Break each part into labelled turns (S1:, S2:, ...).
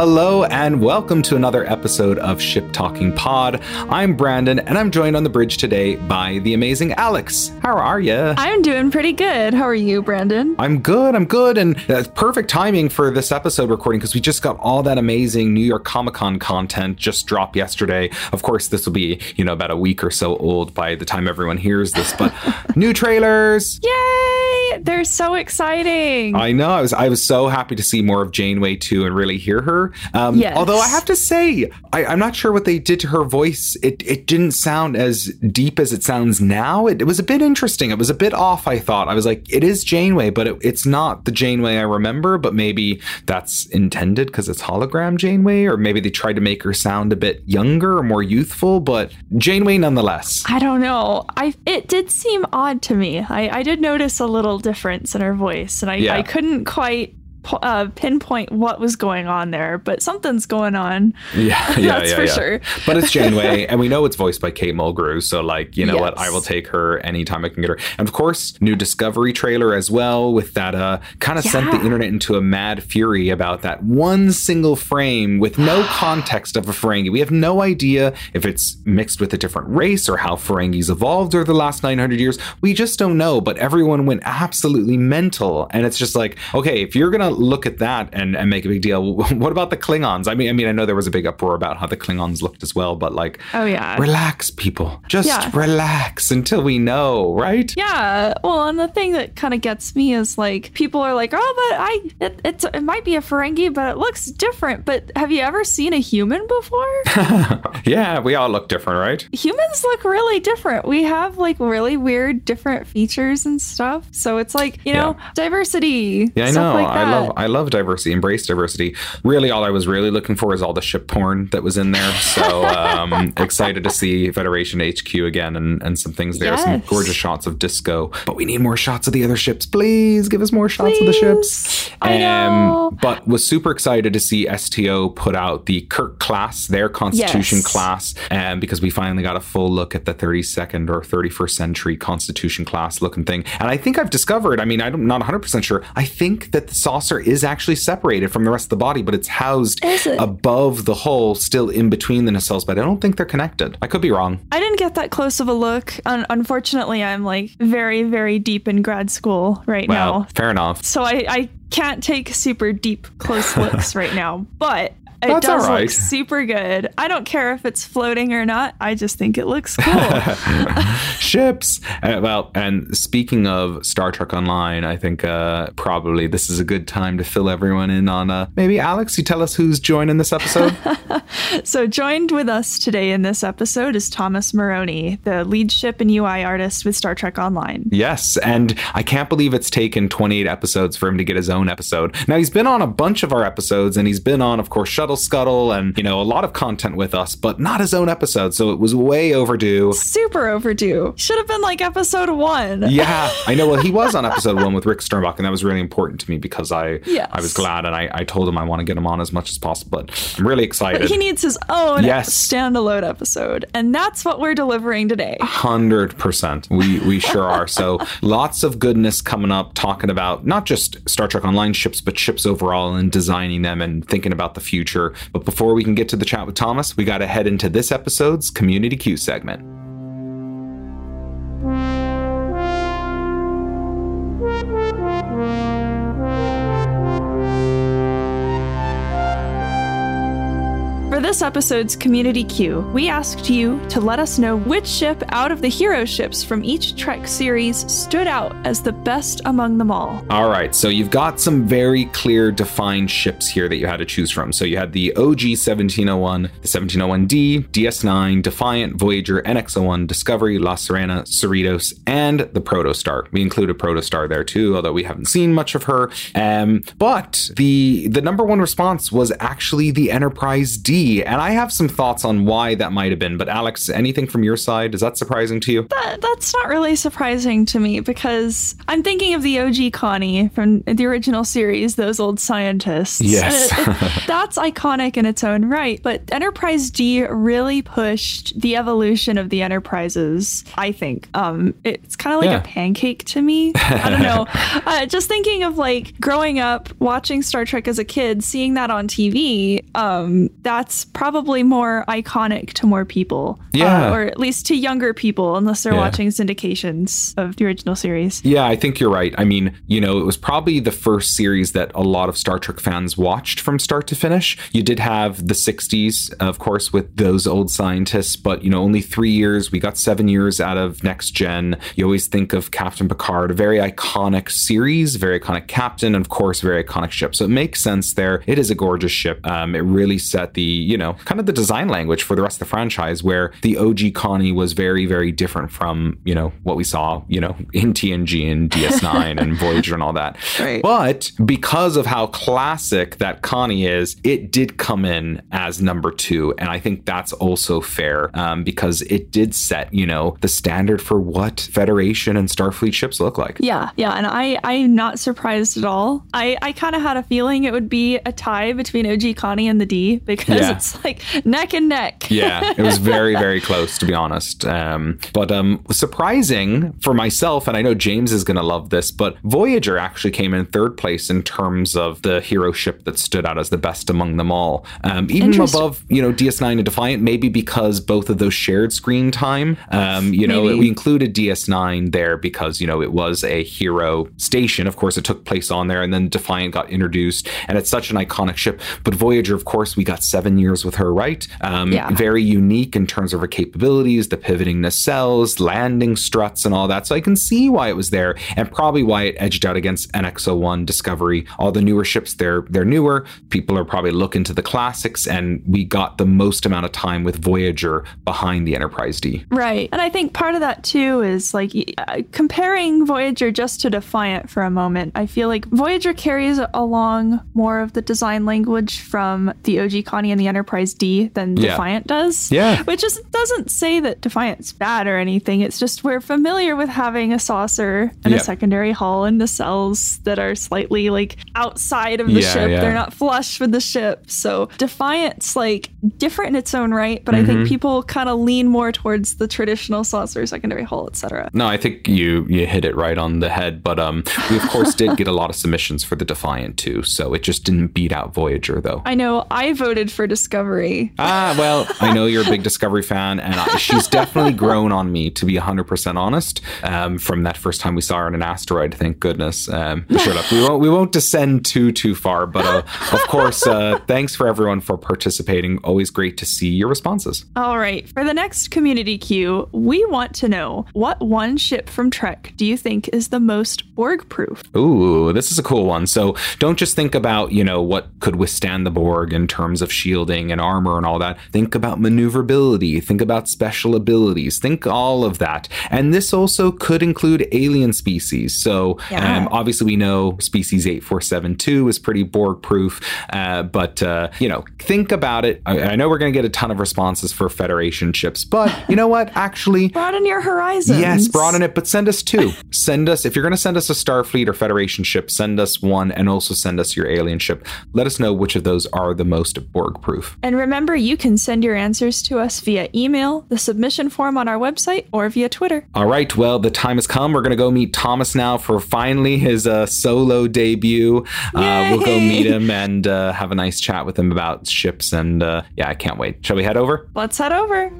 S1: Hello, and welcome to another episode of Ship Talking Pod. I'm Brandon, and I'm joined on the bridge today by the amazing Alex. How are you?
S2: I'm doing pretty good. How are you, Brandon?
S1: I'm good. I'm good, and that's perfect timing for this episode recording because we just got all that amazing New York Comic Con content just dropped yesterday. Of course, this will be you know about a week or so old by the time everyone hears this, but new trailers.
S2: Yay! They're so exciting.
S1: I know. I was I was so happy to see more of Janeway too, and really hear her. Um,
S2: Yes.
S1: Although I have to say, I, I'm not sure what they did to her voice. It it didn't sound as deep as it sounds now. It, it was a bit interesting. It was a bit off. I thought. I was like, it is Janeway, but it, it's not the Janeway I remember. But maybe that's intended because it's hologram Janeway, or maybe they tried to make her sound a bit younger or more youthful. But Janeway nonetheless.
S2: I don't know. I it did seem odd to me. I, I did notice a little difference in her voice, and I,
S1: Yeah.
S2: I couldn't quite uh, pinpoint what was going on there, but something's going on.
S1: Yeah, yeah,
S2: That's
S1: yeah,
S2: for
S1: yeah.
S2: sure.
S1: But it's Janeway, and we know it's voiced by Kate Mulgrew. So, like, you know what? I will take her anytime I can get her. And of course, new Discovery trailer as well, with that uh, kind of sent the internet into a mad fury about that one single frame with no context of a Ferengi. We have no idea if it's mixed with a different race or how Ferengis evolved over the last 900 years. We just don't know. But everyone went absolutely mental, and it's just like, okay, if you're gonna look at that and, and make a big deal, what about the Klingons? I mean, I mean, I know there was a big uproar about how the Klingons looked as well, but like,
S2: Oh yeah.
S1: relax, people. Just
S2: Yeah.
S1: relax until we know, right?
S2: Yeah, well, and the thing that kind of gets me is like people are like, "Oh, but I it, it's it might be a Ferengi, but it looks different." But have you ever seen a human before?
S1: yeah, we all look different, right?
S2: Humans look really different. We have like really weird different features and stuff. So it's like, you know, diversity.
S1: Yeah, I
S2: stuff
S1: know.
S2: Like
S1: I
S2: that.
S1: Love I love diversity, embrace diversity. Really, all I was really looking for is all the ship porn that was in there. So um, excited to see Federation HQ again and, and some things there. Some gorgeous shots of disco. But we need more shots of the other ships. Please give us more shots of the ships.
S2: Please. I know.
S1: but was super excited to see STO put out the Kirk class, their Constitution
S2: Yes.
S1: class, um, because we finally got a full look at the 32nd or 31st century Constitution class looking thing. And I think I've discovered, I mean, I'm not 100% sure, I think that the saucer is actually separated from the rest of the body, but it's housed
S2: it?
S1: above the hull, still in between the nacelles, but I don't think they're connected. I could be wrong.
S2: I didn't get that close of a look. Un- unfortunately, I'm like very, very deep in grad school right
S1: Well,
S2: now.
S1: fair enough.
S2: So I, I can't take super deep, close looks right now. But it
S1: That's
S2: does
S1: right.
S2: look super good. I don't care if it's floating or not. I just think it looks cool.
S1: ships. Uh, well, and speaking of Star Trek Online, I think uh, probably this is a good time to fill everyone in on. Uh, maybe Alex, you tell us who's joining this episode.
S2: so joined with us today in this episode is Thomas Marrone, the lead ship and UI artist with Star Trek Online.
S1: yes, and I can't believe it's taken 28 episodes for him to get his own episode. Now he's been on a bunch of our episodes, and he's been on, of course, Shuttle Scuttle, and you know a lot of content with us, but not his own episode. So it was way overdue.
S2: Super overdue. Should have been like episode one.
S1: Yeah, I know. Well, he was on episode one with Rick Sternbach, and that was really important to me because I
S2: Yes.
S1: I was glad, and I, I told him I want to get him on as much as possible. But I'm really excited.
S2: But he needs his own
S1: Yes.
S2: standalone episode. And that's what we're delivering today.
S1: Hundred percent, we we sure are. So lots of goodness coming up, talking about not just Star Trek Online ships, but ships overall, and designing them and thinking about the future. But before we can get to the chat with Thomas, we got to head into this episode's Community Q segment.
S2: This episode's Community Q, we asked you to let us know which ship out of the hero ships from each Trek series stood out as the best among them all.
S1: All right, so you've got some very clear, defined ships here that you had to choose from. So you had the OG 1701, the 1701D, DS9, Defiant, Voyager, NX01, Discovery, La Sirena, Cerritos, and the Protostar. We included Protostar there too, although we haven't seen much of her. Um, but the the number one response was actually the Enterprise D, And I have some thoughts on why that might have been. But Alex, anything from your side? Is that surprising to you?
S2: That, that's not really surprising to me because I'm thinking of the OG Connie from the original series, those old scientists.
S1: Yes.
S2: It- it- that's iconic in its own right. But Enterprise D really pushed the evolution of the Enterprises, I think. Um, it's kind of like
S1: Yeah.
S2: a pancake to me. I don't know. uh, just thinking of like growing up, watching Star Trek as a kid, seeing that on TV, um, that's probably more iconic to more people.
S1: Yeah.
S2: Uh, or at least to younger people, unless they're
S1: Yeah.
S2: watching syndications of the original series.
S1: Yeah, I think you're right. I mean, you know, it was probably the first series that a lot of Star Trek fans watched from start to finish. You did have the 60s, of course, with those old scientists, but, you know, only three years. We got seven years out of Next Gen. You always think of Captain Picard, a very iconic series, very iconic captain, and of course, very iconic ship. So it makes sense there. It is a gorgeous ship. Um, it really set the, you know, kind of the design language for the rest of the franchise, where the OG Connie was very, very different from, you know, what we saw, you know, in TNG and DS9 and Voyager and all that.
S2: Right.
S1: But because of how classic that Connie is, it did come in as number two. And I think that's also fair um, because it did set, you know, the standard for what Federation and Starfleet ships look like.
S2: Yeah, yeah, and I I'm not surprised at all. I I kind of had a feeling it would be a tie between OG Connie and the D because
S1: Yeah.
S2: it's like neck and neck.
S1: yeah, it was very, very close to be honest. Um, but um, surprising for myself, and I know James is going to love this, but Voyager actually came in third place in terms of the hero ship that stood out as the best among them all, um, even above you know DS9 and Defiant. Maybe because both of those shared screen time. Um, you know,
S2: Maybe.
S1: we included DS9 there because you know it was a hero station. Of course, it took place on there, and then Defiant got introduced, and it's such an iconic ship. But Voyager, of course, we got seven years with her, right? Um,
S2: Yeah.
S1: Very unique in terms of her capabilities, the pivoting nacelles, landing struts, and all that. So I can see why it was there, and probably why it edged out against NX-01, Discovery, all the newer ships. They're they're newer. People are probably looking to the classics, and we got the most amount of time with Voyager behind the Enterprise D.
S2: Right. And I think part of that too is like uh, comparing Voyager just to Defiant for a moment. I feel like Voyager carries along more of the design language from the OG Connie and the Enterprise D than
S1: Yeah.
S2: Defiant does.
S1: Yeah.
S2: Which just doesn't say that Defiant's bad or anything. It's just we're familiar with having a saucer and a secondary hull and nacelles that are slightly like outside of the
S1: Yeah,
S2: ship.
S1: yeah.
S2: They're not flush with the ship. So Defiant's like different in its own right, but I think people kind of lean more towards the traditional saucer, secondary hull, etc.
S1: No, I think you you hit it right on the head. But um, we of course did get a lot of submissions for the Defiant too, so it just didn't beat out Voyager though.
S2: I know I voted for Discovery.
S1: Ah, well, I know you're a big Discovery fan, and I, she's definitely grown on me, to be 100% honest, um, from that first time we saw her on an asteroid. Thank goodness. Um, shut up. We won't, we won't descend too, too far, but uh, of course, uh, thanks for everyone for participating. Always great to see your responses.
S2: All right, for the next community queue, we want to know what one ship from Trek do you think is the most Borg proof?
S1: Ooh, this is a cool one. So don't just think about, you know, what could withstand the Borg in terms of shielding and armor and all that. Think about maneuverability. Think about special abilities. Think all of that. And this also could include alien species. So
S2: Yeah.
S1: um, obviously we know species 8472 is pretty Borg proof. Uh, but, uh, you know, think about it. I, I know we're going to get a ton of responses for Federation ships, but you know what? Actually,
S2: Broaden your horizons.
S1: Yes, broaden it, but send us two. send us, if you're going to send us a Starfleet or Federation ship, send us one and also send us your alien ship. Let us know which of those are the most Borg proof.
S2: And remember, you can send your answers to us via email, the submission form on our website, or via Twitter.
S1: All right, well, the time has come. We're going to go meet Thomas now for finally his uh, solo debut. Uh, we'll go meet him and uh, have a nice chat with him about ships. And uh, yeah, I can't wait. Shall we head over?
S2: Let's head over.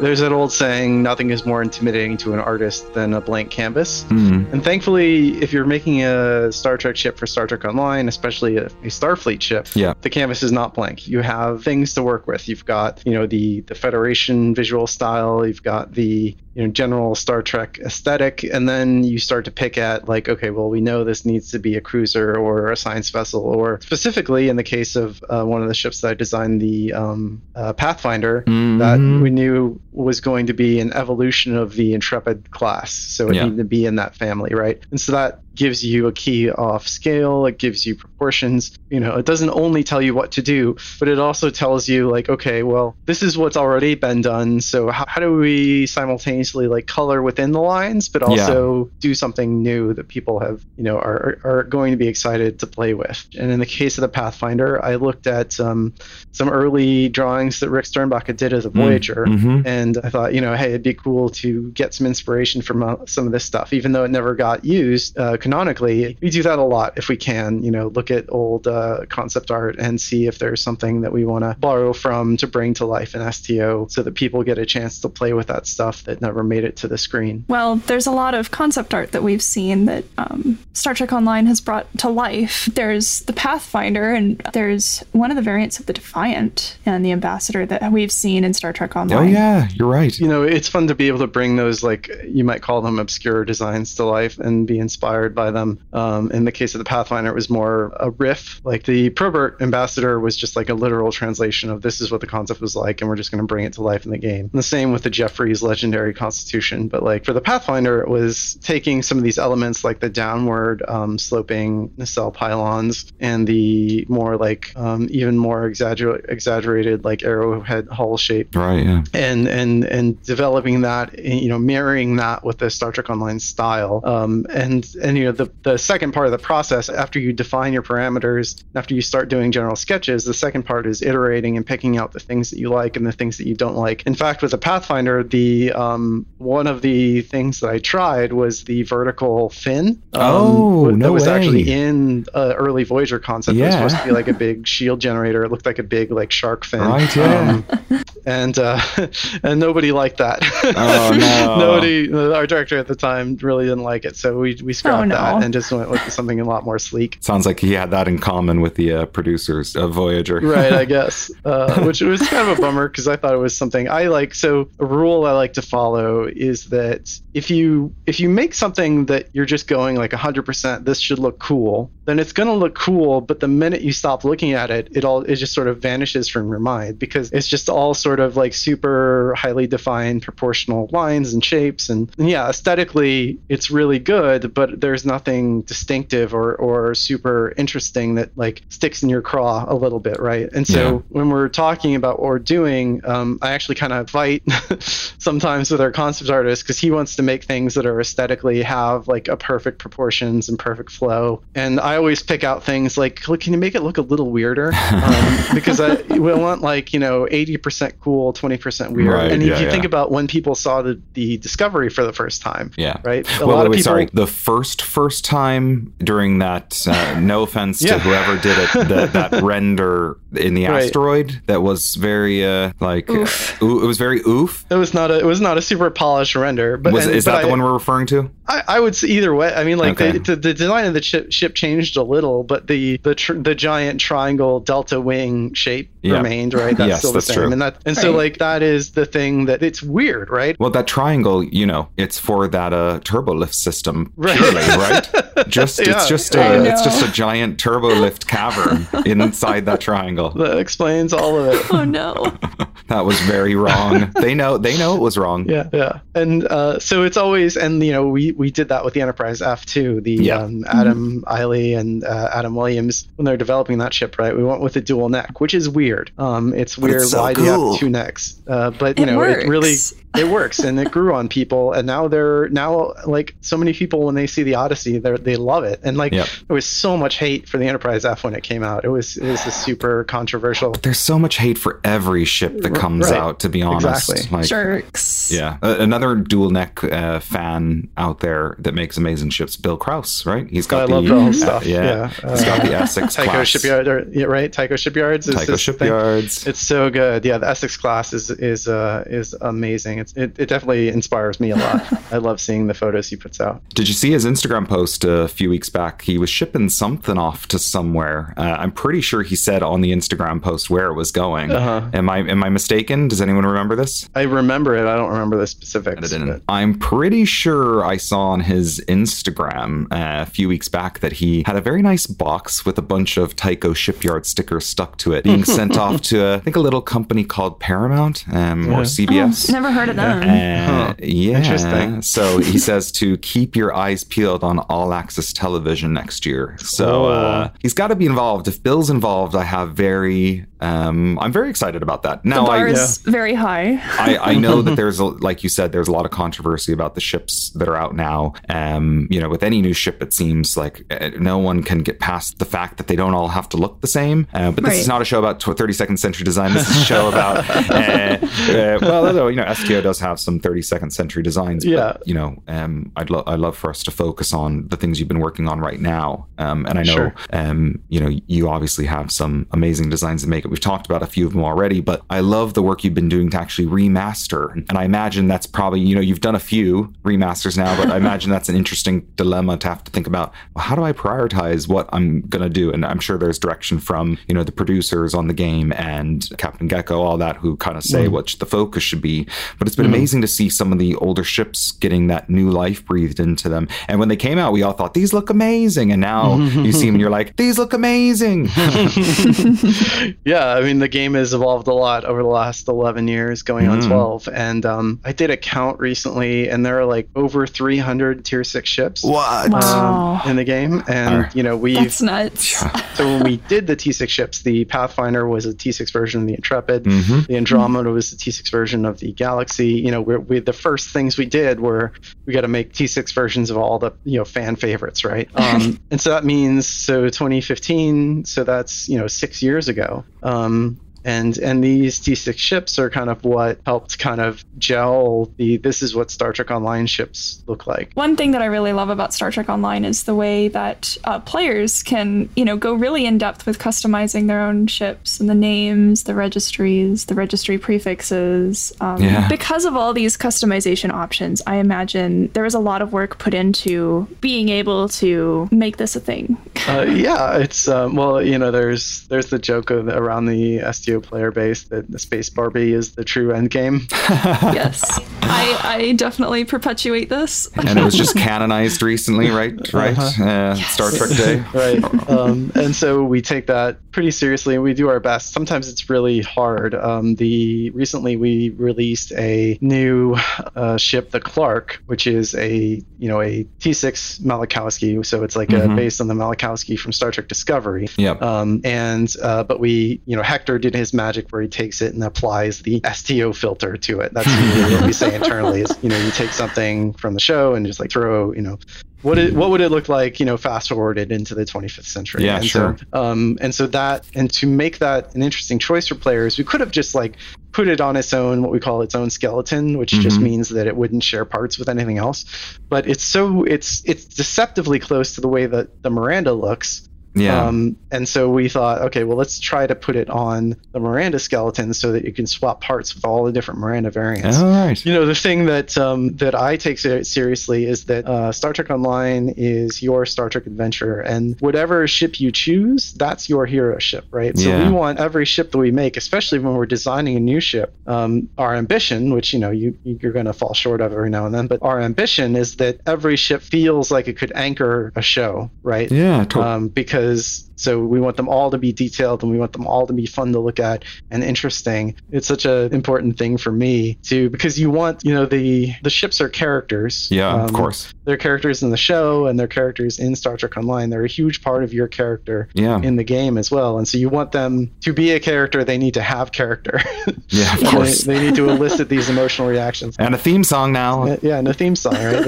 S3: There's an old saying, nothing is more intimidating to an artist than a blank canvas.
S1: Mm.
S3: And thankfully, if you're making a Star Trek ship for Star Trek Online, especially a, a Starfleet ship,
S1: Yeah.
S3: the canvas is not blank. You have things to work with. You've got, you know, the the Federation visual style. You've got the you know general Star Trek aesthetic, and then you start to pick at like, okay, well, we know this needs to be a cruiser or a science vessel, or specifically in the case of uh, one of the ships that I designed, the um, uh, Pathfinder, that
S1: Mhm.
S3: we knew was going to be an evolution of the Intrepid class. So it
S1: Yeah.
S3: needed to be in that family, right? And so that gives you a key off scale, it gives you proportions. You know, it doesn't only tell you what to do, but it also tells you, like, okay, well, this is what's already been done. So how, how do we simultaneously like color within the lines, but also do something new that people have, you know, are, are going to be excited to play with? And in the case of the Pathfinder, I looked at um, some early drawings that Rick Sternbach did as a Voyager.
S1: Mhm.
S3: And I thought, you know, hey, it'd be cool to get some inspiration from uh, some of this stuff, even though it never got used uh, canonically. We do that a lot if we can, you know, look at old uh, concept art and see if there's something that we want to borrow from to bring to life in STO so that people get a chance to play with that stuff that never made it to the screen.
S2: Well, there's a lot of concept art that we've seen that um, Star Trek Online has brought to life. There's the Pathfinder, and there's one of the variants of the Defiant and the Ambassador that we've seen in Star Trek Online.
S1: Oh yeah, you're right.
S3: You know, it's fun to be able to bring those, like, you might call them obscure designs to life and be inspired by them. Um, in the case of the Pathfinder, it was more a riff. Like, the Probert Ambassador was just like a literal translation of this is what the concept was like, and we're just going to bring it to life in the game. And the same with the Jefferies legendary constitution. But, like, for the Pathfinder, it was taking some of these elements, like the downward um, sloping nacelle pylons and the more, like, um, even more exagger- exaggerated, like, arrowhead hull shape
S1: Right. Yeah.
S3: and and and developing that you know mirroring that with the Star Trek Online style um, and and you know the the second part of the process after you define your parameters after you start doing general sketches the second part is iterating and picking out the things that you like and the things that you don't like in fact with the Pathfinder the um, one of the things that I tried was the vertical fin um,
S1: Oh,
S3: that
S1: no
S3: was actually in uh, early Voyager concept it was supposed to be like a big shield generator it looked like a big like shark fin
S1: Right, yeah.
S3: Um, and uh, and nobody liked that.
S1: Oh, no.
S3: nobody. Our director at the time really didn't like it, so we we scrapped
S2: Oh, no.
S3: that and just went with something a lot more sleek.
S1: Sounds like he had that in common with the uh, producers of Voyager.
S3: right, I guess, uh, which was kind of a bummer because I thought it was something I like. So a rule I like to follow is that if you if you make something that you're just going like 100%, this should look cool, then it's going to look cool. But the minute you stop looking at it, it all it just sort of vanishes from your mind because it's just all sort of like super highly defined proportional lines and shapes and, and yeah, aesthetically it's really good, but there's nothing distinctive or or super interesting that like sticks in your craw a little bit, right? And so
S1: Yeah.
S3: when we're talking about what we're doing, um, I actually kind of fight sometimes with our concept artist because he wants to make things that are aesthetically have like a perfect proportions and perfect flow. And I always pick out things like, "Look, can you make it look a little weirder? Um, because I we want like you know 80% cool, 20% weird.
S1: Right,
S3: and if
S1: yeah,
S3: you think
S1: yeah.
S3: about when people saw the, the Discovery for the first time,
S1: Yeah.
S3: right? A
S1: well,
S3: lot
S1: wait,
S3: of
S1: wait,
S3: people.
S1: sorry. The first first time during that, uh, no offense
S3: Yeah.
S1: to whoever did it, that, that render in the
S3: Right.
S1: asteroid that was very uh, like
S2: Oof.
S1: ooh, it was very oof.
S3: It was not a it was not a super polished render, but
S1: Was
S3: and-
S1: is
S3: but
S1: that the one we're referring to?
S3: I, I would say either way. I mean, like
S1: Okay.
S3: the, the the design of the ship, ship changed a little, but the the tr- the giant triangle delta wing shape
S1: Yeah.
S3: remained right. That's
S1: Yes,
S3: still the
S1: that's
S3: same,
S1: true.
S3: and that and so like that is the thing that it's weird, right?
S1: Well, that triangle, you know, it's for that uh, turbo lift system
S3: Right.
S1: purely, right? Just
S3: Yeah.
S1: it's just
S2: I
S1: a
S2: know.
S1: it's just a giant turbo lift cavern inside that triangle.
S3: That explains all of it.
S2: Oh no.
S1: That was very wrong. they know they know it was wrong.
S3: Yeah, yeah, and uh, so it's always, and you know, we we did that with the Enterprise F too. The
S1: Yeah.
S3: um, Adam Iley and uh, Adam Williams when they're developing that ship, right? We went with a dual neck, which is weird. Um, it's
S1: But
S3: weird.
S1: it's so
S3: Why do you have two necks? Uh, but you
S2: It
S3: know, it really
S2: works.
S3: It works and it grew on people and now they're now like so many people when they see the odyssey they they love it and like
S1: Yep.
S3: there was so much hate for the enterprise f when it came out it was it was a super controversial
S1: There's so much hate for every ship that comes
S3: Right.
S1: out. To be honest,
S3: Exactly.
S1: like
S2: Jerks.
S1: yeah, A- another dual neck uh, fan out there that makes amazing ships. Bill Kraus, right? He's got
S3: I
S1: the
S3: love the whole
S1: uh,
S3: stuff
S1: yeah,
S3: yeah,
S1: he's got the
S3: Uh,
S1: Essex
S3: Tycho
S1: class.
S3: shipyard or, yeah, right Tycho shipyards is
S1: Tycho
S3: this thing.
S1: shipyards.
S3: It's so good. Yeah, the Essex class is is uh, is amazing. It's, it it definitely inspires me a lot. I love seeing the photos he puts out.
S1: Did you see his Instagram post a few weeks back? He was shipping something off to somewhere. Uh, I'm pretty sure he said on the Instagram post where it was going.
S3: Uh-huh.
S1: Am I am I mistaken? Does anyone remember this?
S3: I remember it. I don't remember the specifics. but-
S1: I'm pretty sure I saw on his Instagram uh, a few weeks back that he had a very nice box with a bunch of Tycho shipyard stickers stuck to it, being sent off to uh, I think a little company called Paramount um, or
S3: Yeah.
S1: CBS.
S2: Never heard of them.
S1: Uh,
S3: Huh.
S1: Yeah.
S3: Interesting.
S1: So he says to keep your eyes peeled on all access television next year. So uh, he's got to be involved. If Bill's involved, I have very, um, I'm very excited about that.
S2: the
S1: Now,
S2: bar
S1: I,
S2: is very high.
S1: I, I know that there's, a, like you said, there's a lot of controversy about the ships that are out now. Um, you know, with any new ship, it seems like uh, no one can get past the fact that they don't all have to look the same. Uh, but this
S2: Right.
S1: is not a show about 32nd century design. This is a show about, uh, uh, well, although, you know, STO does have some 32nd century designs.
S3: Yeah.
S1: But, you know, um, I'd, lo- I'd love for us to focus on the things you've been working on right now. Um, and I know,
S3: Sure.
S1: um, you know, you obviously have some amazing designs to make it. We've talked about a few of them already, but I love the work you've been doing to actually remaster. And I imagine that's probably, you know, you've done a few remasters now, but I imagine that's an interesting dilemma to have to think about. Well, how do I prioritize what I'm going to do? And I'm sure there's direction from, you know, the producers on the game and Captain Geko, all that, who kind of say mm. what the focus should be. But it's been mm. amazing to see some of the older ships getting that new life breathed into them. And when they came out, we all thought, these look amazing. And now you see them and you're like, these look amazing.
S3: yeah, I mean the game has evolved a lot over the last 11 years, going on
S1: Mhm.
S3: 12. And um, I did a count recently, and there are like over 300 tier six ships
S1: what?
S2: Wow.
S3: um, in the game. And
S1: Alright.
S3: you know we've
S2: That's nuts.
S3: so when we did the T6 ships, the Pathfinder was a T6 version of the Intrepid.
S1: Mhm.
S3: The Andromeda was the T6 version of the Galaxy. You know, we're, we the first things we did were we got to make T6 versions of all the you know fan favorites, right? Um, and so that means so 2015. So that's you know six years ago. Um, and and these T6 ships are kind of what helped kind of gel the this is what Star Trek Online ships look like.
S2: One thing that I really love about Star Trek Online is the way that uh, players can, you know, go really in depth with customizing their own ships and the names, the registries, the registry prefixes. Um,
S1: Yeah.
S2: Because of all these customization options, I imagine there was a lot of work put into being able to make this a thing.
S3: Uh, yeah, it's um, well, you know, there's there's the joke of, around the STO player base that the Space Barbie is the true end game.
S2: yes, I, I definitely perpetuate this.
S1: and it was just canonized recently, right? Right? Uh, Star Trek Day.
S3: right um, and so we take that pretty seriously and we do our best. Sometimes it's really hard. Um, the recently we released a new uh, ship the clark which is a you know a t6 Malachowski so it's like
S1: Mhm.
S3: a, based on the Malachowski from star trek discovery.
S1: Yep.
S3: um, and uh, but we you know hector did his magic where he takes it and applies the sto filter to it. That's what we say internally is you know you take something from the show and just like throw you know what it, what would it look like you know fast forwarded into the 25th century
S1: Yeah,
S3: and
S1: sure.
S3: so um and so that and to make that an interesting choice for players we could have just like put it on its own what we call its own skeleton which just
S1: Mhm.
S3: means that it wouldn't share parts with anything else but it's so it's it's deceptively close to the way that the miranda looks
S1: Yeah.
S3: um, and so we thought, okay, well, let's try to put it on the Miranda skeleton so that you can swap parts with all the different Miranda variants.
S1: all right.
S3: You know, the thing that um, that I take seriously is that uh, Star Trek Online is your Star Trek adventure, and whatever ship you choose, that's your hero ship, right? So
S1: Yeah.
S3: we want every ship that we make, especially when we're designing a new ship. Um, our ambition, which you know you you're going to fall short of every now and then, but our ambition is that every ship feels like it could anchor a show, right?
S1: Yeah. To-
S3: um, because because so we want them all to be detailed and we want them all to be fun to look at and interesting. It's such an important thing for me to because you want you know the the ships are characters.
S1: Yeah,
S3: Um,
S1: of course.
S3: They're characters in the show and they're characters in Star Trek Online. They're a huge part of your character
S1: Yeah.
S3: in the game as well. And so you want them to be a character. They need to have character.
S1: Yeah, of
S3: They-
S1: course.
S3: they, need to elicit these emotional reactions.
S1: And a theme song now.
S3: Yeah, Yeah, and a theme song, right?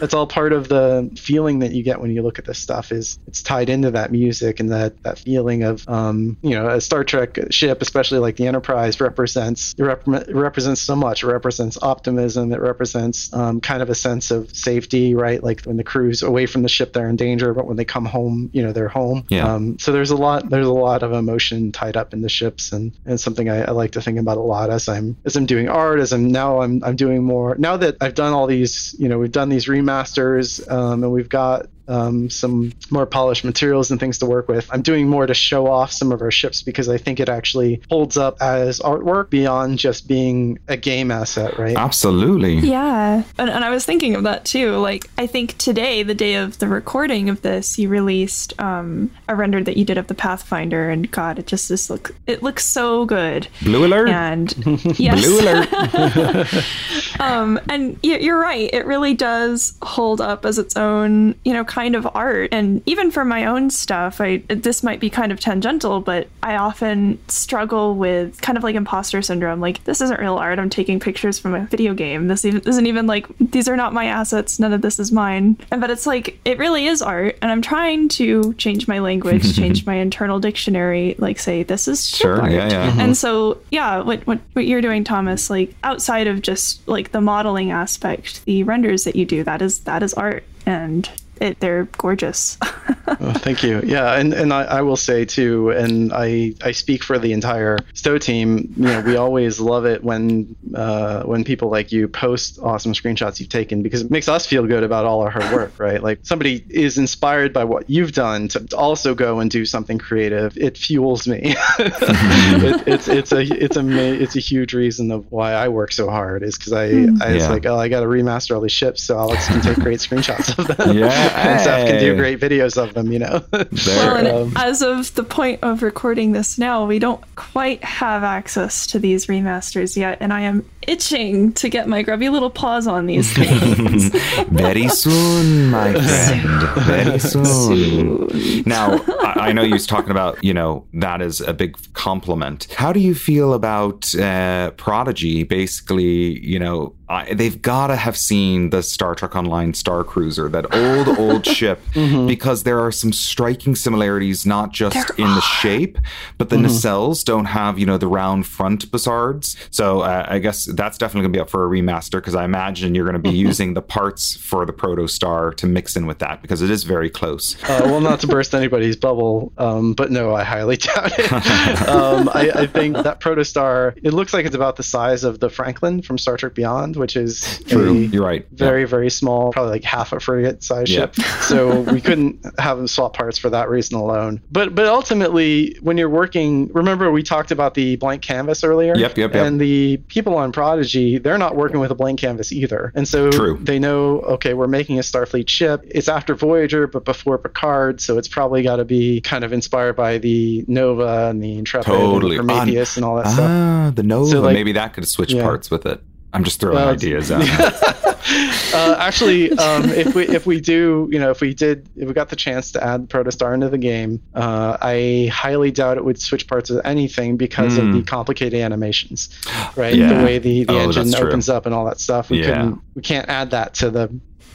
S3: That's, all part of the feeling that you get when you look at this stuff. Is it's tied into that music and that that feeling of, um, you know, a Star Trek ship, especially like the Enterprise, represents it, rep- represents so much. It represents optimism. It represents um, kind of a sense of safety, right? Like when the crew's away from the ship, they're in danger, but when they come home, you know, they're home.
S1: Yeah.
S3: Um, so there's a lot there's a lot of emotion tied up in the ships, and, and something I, I like to think about a lot as I'm as I'm doing art, as I'm now I'm I'm doing more now that I've done all these you know we've done these remasters um, and we've got um, some more polished materials and things to work with. I'm doing more to show off some of our ships because I think it actually holds up as artwork beyond just being a game asset, right?
S1: Absolutely.
S2: Yeah. And, and I was thinking of that too. Like, I think today, the day of the recording of this, you released um, a render that you did of the Pathfinder, and God, it just this look it looks so good.
S1: Blue alert.
S2: And yes,
S1: Blue alert.
S2: um, and you're right. It really does hold up as its own, you know, kind of art. And even for my own stuff, I this might be kind of tangential, but I often struggle with kind of like imposter syndrome. Like this isn't real art. I'm taking pictures from a video game. This even, isn't even like these are not my assets. None of this is mine. And but it's like it really is art. And I'm trying to change my language, change my internal dictionary. Like say this is
S1: Sure,
S2: art.
S1: yeah, yeah.
S2: And mm-hmm. so, yeah, what, what what you're doing, Thomas, like outside of just like the modeling aspect, the renders that you do, that is that is art, and it, they're gorgeous.
S3: Oh, thank you. Yeah, and, and I, I will say too, and I, I speak for the entire STO team. You know, we always love it when uh, when people like you post awesome screenshots you've taken because it makes us feel good about all our hard work, right? Like somebody is inspired by what you've done to also go and do something creative. It fuels me. it, it's it's a it's a ma- it's a huge reason of why I work so hard is because I, I was
S1: Yeah.
S3: like, oh, I got to remaster all these ships so Alex can take great screenshots of them.
S1: Yeah.
S3: And Seth can do great videos of them. You know.
S1: There.
S2: well, and
S3: Um,
S2: as of the point of recording this now, we don't quite have access to these remasters yet, and I am itching to get my grubby little paws on these things.
S1: Very soon, my friend. Very soon. Now, I, I know you was talking about, you know, that is a big compliment. How do you feel about uh, Prodigy? Basically, you know, I, they've got to have seen the Star Trek Online Star Cruiser, that old, old ship, because there are some striking similarities, not just
S2: There
S1: in the shape, but the nacelles don't have, you know, the round front Bussards. So uh, I guess that's definitely going to be up for a remaster because I imagine you're going to be using the parts for the Protostar to mix in with that because it is very close.
S3: uh, well, not to burst anybody's bubble, um, but no, I highly doubt it. um, I, I think that Protostar, it looks like it's about the size of the Franklin from Star Trek Beyond, which is
S1: True. You're right.
S3: very, very small, probably like half a frigate size
S1: Yeah.
S3: ship. So we couldn't have them swap parts for that reason alone. But but ultimately, when you're working, remember we talked about the blank canvas earlier.
S1: Yep, yep, yep.
S3: And the people on Prodigy, they're not working with a blank canvas either, and so
S1: True.
S3: they know okay, we're making a Starfleet ship. It's after Voyager, but before Picard, so it's probably got to be kind of inspired by the Nova and the Intrepid
S1: Totally.
S3: and Prometheus and all that stuff.
S1: Ah, the Nova.
S3: So, like-
S1: Maybe that could switch
S3: Yeah.
S1: parts with it. I'm just throwing ideas out.
S3: uh, actually, um, if we if we do, you know, if we did, if we got the chance to add Protostar into the game, uh, I highly doubt it would switch parts of anything because of the complicated animations, right?
S1: Hmm. Yeah.
S3: The way the, the
S1: Oh,
S3: engine opens up and all that stuff. We
S1: Yeah.
S3: we can't add that to the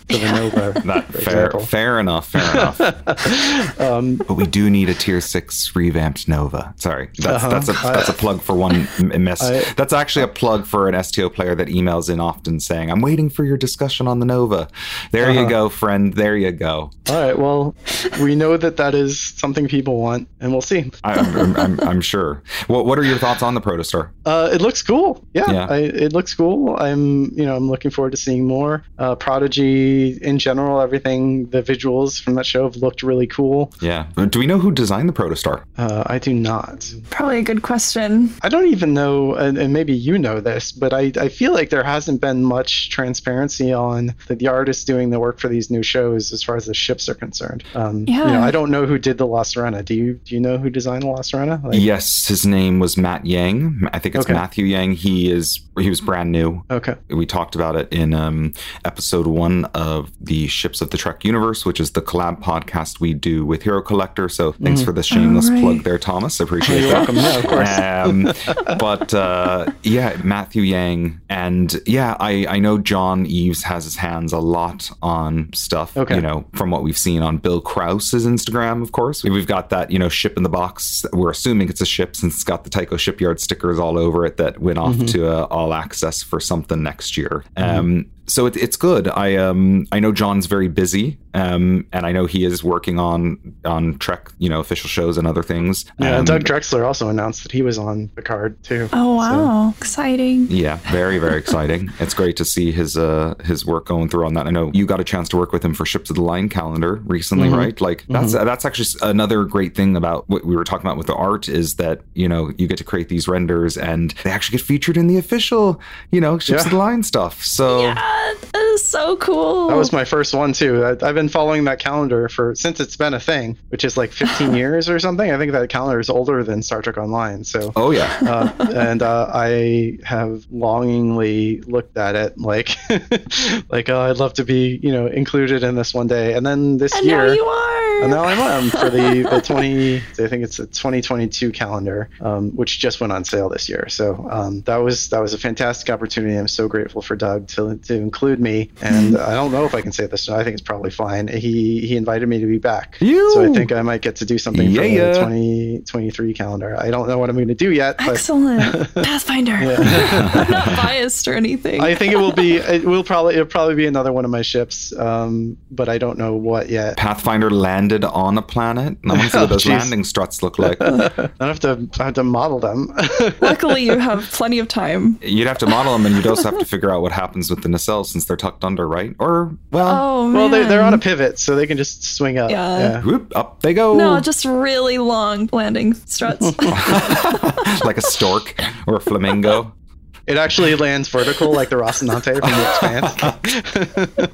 S3: the Nova.
S1: That
S3: for
S1: fair, fair enough, fair enough.
S3: Um,
S1: But we do need a tier six revamped Nova. Sorry, that's
S3: Uh-huh.
S1: that's a that's a plug for one m- mess.
S3: I-
S1: that's actually a plug for an STO player that emails in often saying, "I'm waiting for your discussion on the Nova." There you
S3: Uh-huh.
S1: go, friend. There you go.
S3: all right. Well, we know that that is something people want, and we'll see.
S1: I, I'm, I'm, I'm, I'm sure. What What are your thoughts on the Protostar?
S3: Uh, it looks cool. Yeah,
S1: Yeah.
S3: I, it looks cool. I'm, you know, I'm looking forward to seeing more. Uh, Prodigy in general, everything, the visuals from that show have looked really cool.
S1: Yeah. Do we know who designed the Protostar?
S3: Uh, I do not.
S2: Probably a good question.
S3: I don't even know, and, and maybe you know this, but I, I feel like there hasn't been much transparency on the, the artists doing the work for these new shows as far as the ships are concerned. Um, You know,
S2: Yeah.
S3: I don't know who did the La Sirena. Do you do you know who designed the La Sirena? Like,
S1: yes, his name was Matt Yang. I think it's
S3: Okay.
S1: Matthew Yang. He is he was brand new.
S3: Okay.
S1: We talked about it in um, episode one of the Ships of the Trek universe, which is the collab podcast we do with Hero Collector. So thanks
S3: Mhm.
S1: for the shameless
S2: right.
S1: plug there, Thomas. I appreciate
S3: You're
S1: that.
S3: welcome. Yeah, of course.
S1: Um, but uh, yeah, Matthew Yang, and yeah, I I know John Eaves has his hands a lot on stuff.
S3: Okay.
S1: You know, from what we've seen on Bill Krause's Instagram, of course, we've got that you know ship in the box. We're assuming it's a ship since it's got the Tycho shipyard stickers all over it that went off
S3: Mhm.
S1: to uh, all access for something next year. Um, so it, it's good. I um I know John's very busy, um, and I know he is working on on Trek, you know, official shows and other things.
S3: Yeah,
S1: Um,
S3: Doug Drexler also announced that he was on the card too.
S2: Oh
S3: So-
S2: wow, exciting!
S1: Yeah, very very exciting. It's great to see his uh his work going through on that. I know you got a chance to work with him for Ships of the Line calendar recently,
S3: Mhm.
S1: right? Like that's that's actually another great thing about what we were talking about with the art is that you know you get to create these renders and they actually get featured in the official you know Ships
S3: Yeah.
S1: of the Line stuff. So
S2: Yeah, that is so cool.
S3: That was my first one too. I, I've been following that calendar for since it's been a thing, which is like 15 years or something. I think that calendar is older than Star Trek Online. So,
S1: oh yeah.
S3: uh, and uh, I have longingly looked at it like, like oh, I'd love to be, you know, included in this one day. And then this
S2: and
S3: year,
S2: now you are.
S3: and now I am for the, the 20, I think it's a 2022 calendar, um, which just went on sale this year. So um, that was that was a fantastic opportunity. I'm so grateful for Doug to, to include me. And I don't know if I can say this. I think it's probably fine. He he invited me to be back.
S1: You.
S3: So I think I might get to do something for
S1: Yeah.
S3: the 2023 calendar. I don't know what I'm going to do yet, but
S2: Excellent, Pathfinder. I'm not biased or anything.
S3: I think it will be. It will probably. It'll probably be another one of my ships. Um, but I don't know what yet.
S1: Pathfinder landed on a planet. I want to see what
S3: Oh,
S1: those landing struts look like.
S3: I have to. I have to model them.
S2: Luckily, you have plenty of time.
S1: You'd have to model them, and you'd also have to figure out what happens with the nacelles since they're tucked under, right? Or well,
S2: Oh
S3: well, they, they're on a pivot, so they can just swing up.
S2: Yeah.
S1: whoop, up they go.
S2: No, just really long landing struts.
S1: like a stork or a flamingo.
S3: It actually lands vertical like the Rocinante from the Expanse.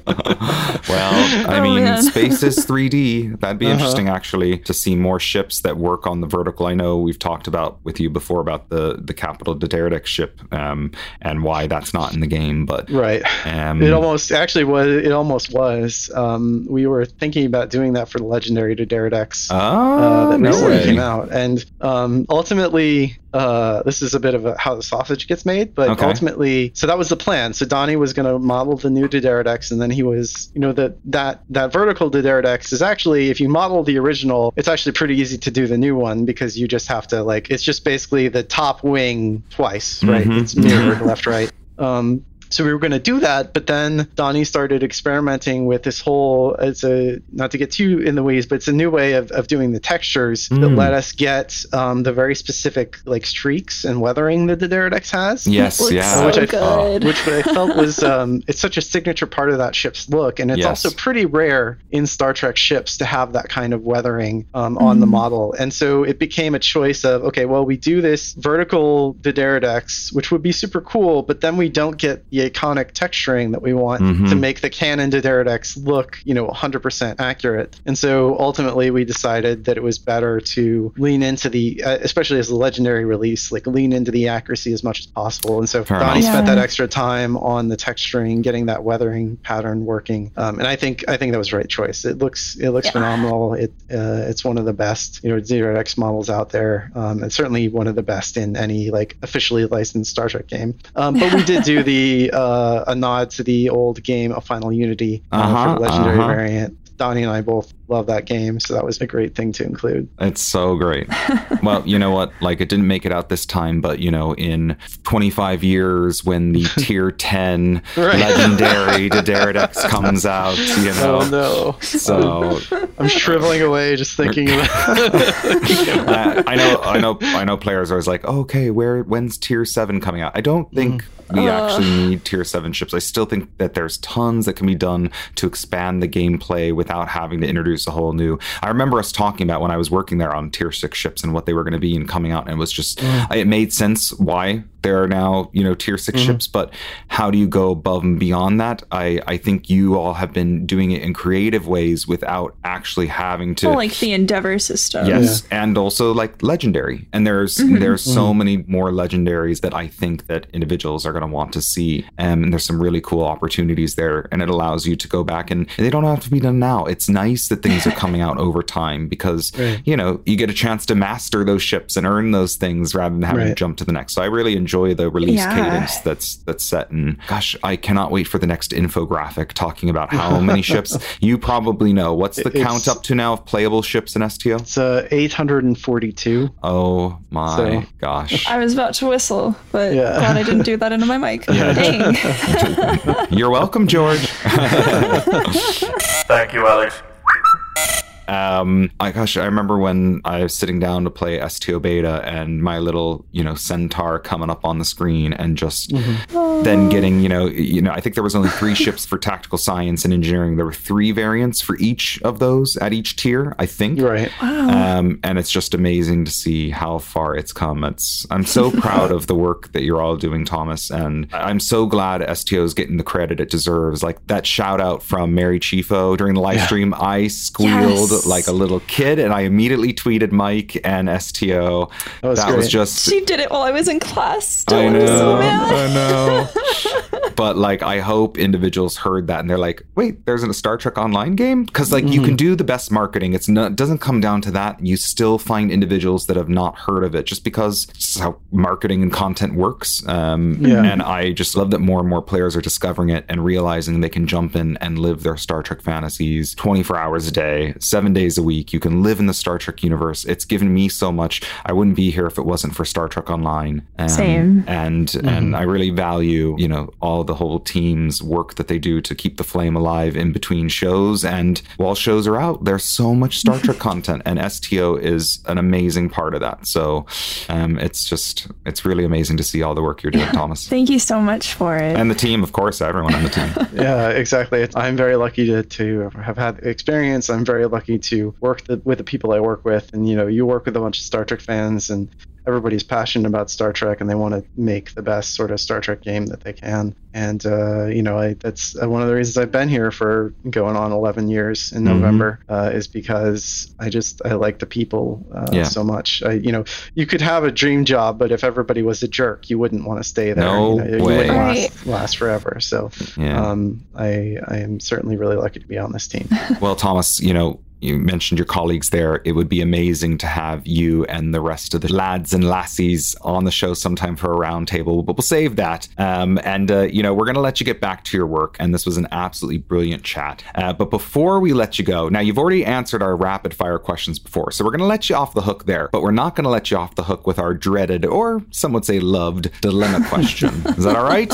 S1: Well, I
S2: Oh,
S1: mean,
S2: man.
S1: space is 3D. That'd be
S3: Uh-huh.
S1: interesting, actually, to see more ships that work on the vertical. I know we've talked about with you before about the the capital Dederic ship um, and why that's not in the game, but
S3: right.
S1: um,
S3: It almost actually was. It almost was. Um, we were thinking about doing that for the legendary D'deridex.
S1: oh,
S3: uh, that
S1: no
S3: recently
S1: way.
S3: came out. And um, ultimately, uh, this is a bit of a, how the sausage gets made, but
S1: Okay.
S3: ultimately, so that was the plan. So Donnie was going to model the new D'deridex, and then he was, you know, that that that vertical D'deridex is actually, if you model the original, it's actually pretty easy to do the new one because you just have to like, it's just basically the top wing twice, right?
S1: Mhm.
S3: It's mirrored left, right. Um, so we were going to do that, but then Donnie started experimenting with this whole. It's a not to get too in the weeds, but it's a new way of, of doing the textures that
S1: Mm.
S3: let us get um, the very specific like streaks and weathering that the Deridex has.
S1: Yes, yeah.
S2: so
S3: Which I-
S2: good.
S3: Which I felt was um, it's such a signature part of that ship's look, and it's
S1: Yes.
S3: also pretty rare in Star Trek ships to have that kind of weathering um, on the
S2: Mhm.
S3: model. And so it became a choice of okay, well we do this vertical D'deridex, which would be super cool, but then we don't get the iconic texturing that we want
S1: Mhm.
S3: to make the canon D'deridex look, you know, 100% accurate. And so ultimately we decided that it was better to lean into the, uh, especially as a legendary release, like lean into the accuracy as much as possible. And so
S1: Fair
S3: Donnie
S2: enough.
S3: spent that extra time on the texturing, getting that weathering pattern working. Um, and I think I think that was the right choice. It looks it looks
S2: Yeah.
S3: phenomenal. It uh, it's one of the best you know D'deridex models out there. Um, and certainly one of the best in any like officially licensed Star Trek game. Um, but we did do the uh, a nod to the old game of Final Unity uh,
S1: Uh-huh,
S3: for the legendary
S1: uh-huh.
S3: variant. Donnie and I both love that game, so that was a great thing to include.
S1: It's so great. well, you know what? Like, it didn't make it out this time, but you know, in 25 years, when the tier 10
S3: Right.
S1: legendary D'deridex comes out, you know.
S3: Oh no!
S1: So
S3: I'm shriveling away just thinking about.
S1: uh, I know, I know, I know. Players are always like, oh, "Okay, where? When's Tier Seven coming out?" I don't think we
S2: Uh.
S1: actually need Tier Seven ships. I still think that there's tons that can be done to expand the gameplay without having to introduce a whole new. I remember us talking about when I was working there on Tier Six ships and what they were going to be and coming out, and it was just mm. it made sense why There are now, you know, tier 6 ships, but how do you go above and beyond that? I, I think you all have been doing it in creative ways without actually having to
S2: Well, like the Endeavor system.
S1: Yes, and also like legendary. And there's there's so many more legendaries that I think that individuals are going to want to see. Um, and there's some really cool opportunities there, and it allows you to go back and, and they don't have to be done now. It's nice that things are coming out over time because
S3: Right.
S1: you know you get a chance to master those ships and earn those things rather than having to jump to the next. So I really enjoy the release
S2: Yeah.
S1: cadence that's that's set. And gosh, I cannot wait for the next infographic talking about how many ships you probably know. What's the
S3: It's-
S1: count up to now of playable ships in STO?
S3: It's uh, 842.
S1: Oh my
S3: So-
S1: gosh.
S2: I was about to whistle, but
S3: Yeah.
S2: glad I didn't do that into my mic. Dang.
S1: You're welcome, George.
S4: Thank you, Alex.
S1: Um, I gosh, I remember when I was sitting down to play STO beta and my little, you know, centaur coming up on the screen and just then getting, you know, you know, I think there was only three ships for tactical science and engineering. There were three variants for each of those at each tier, I think.
S3: You're right.
S1: Um, and it's just amazing to see how far it's come. It's I'm so proud of the work that you're all doing, Thomas, and I'm so glad STO is getting the credit it deserves. Like that shout out from Mary Chieffo during the live stream, I squealed
S2: Yes.
S1: Like a little kid, and I immediately tweeted Mike and STO.
S3: That was
S1: was
S3: great.
S1: just
S2: She did it while I was in class. Still,
S1: I
S2: I'm
S1: know,
S2: so mad.
S1: I know. but like, I hope individuals heard that and they're like, "Wait, there's a Star Trek Online game?" Because like, you can do the best marketing. It's not it doesn't come down to that. You still find individuals that have not heard of it just because it's how marketing and content works. Um,
S3: Yeah.
S1: And I just love that more and more players are discovering it and realizing they can jump in and live their Star Trek fantasies 24 hours a day, seven days a week. You can live in the Star Trek universe. It's given me so much. I wouldn't be here if it wasn't for Star Trek Online. Um,
S2: Same.
S1: and and I really value you know all the whole team's work that they do to keep the flame alive in between shows and while shows are out there's so much Star Trek content and STO is an amazing part of that so um, it's just it's really amazing to see all the work you're doing Thomas
S2: Thank you so much for it.
S1: and the team of course everyone on the team
S3: yeah, exactly. I'm very lucky to, to have had the experience. I'm very lucky to work the, with the people I work with. And, you know, you work with a bunch of Star Trek fans, and everybody's passionate about Star Trek, and they want to make the best sort of Star Trek game that they can. And, uh, you know, I, that's uh, one of the reasons I've been here for going on 11 years in November uh, is because I just, I like the people uh,
S1: Yeah.
S3: so much. I, you know, you could have a dream job, but if everybody was a jerk, you wouldn't want to stay there.
S1: No
S3: you, know, you
S1: way.
S3: wouldn't
S2: Right.
S3: last, last forever. So,
S1: yeah
S3: um, I, I am certainly really lucky to be on this team.
S1: Well, Thomas, you know, you mentioned your colleagues there. It would be amazing to have you and the rest of the lads and lassies on the show sometime for a roundtable, but we'll save that. Um, and, uh, you know, we're going to let you get back to your work. And this was an absolutely brilliant chat. Uh, but before we let you go, now you've already answered our rapid fire questions before. So we're going to let you off the hook there, but we're not going to let you off the hook with our dreaded, or some would say loved, dilemma question. Is that all right?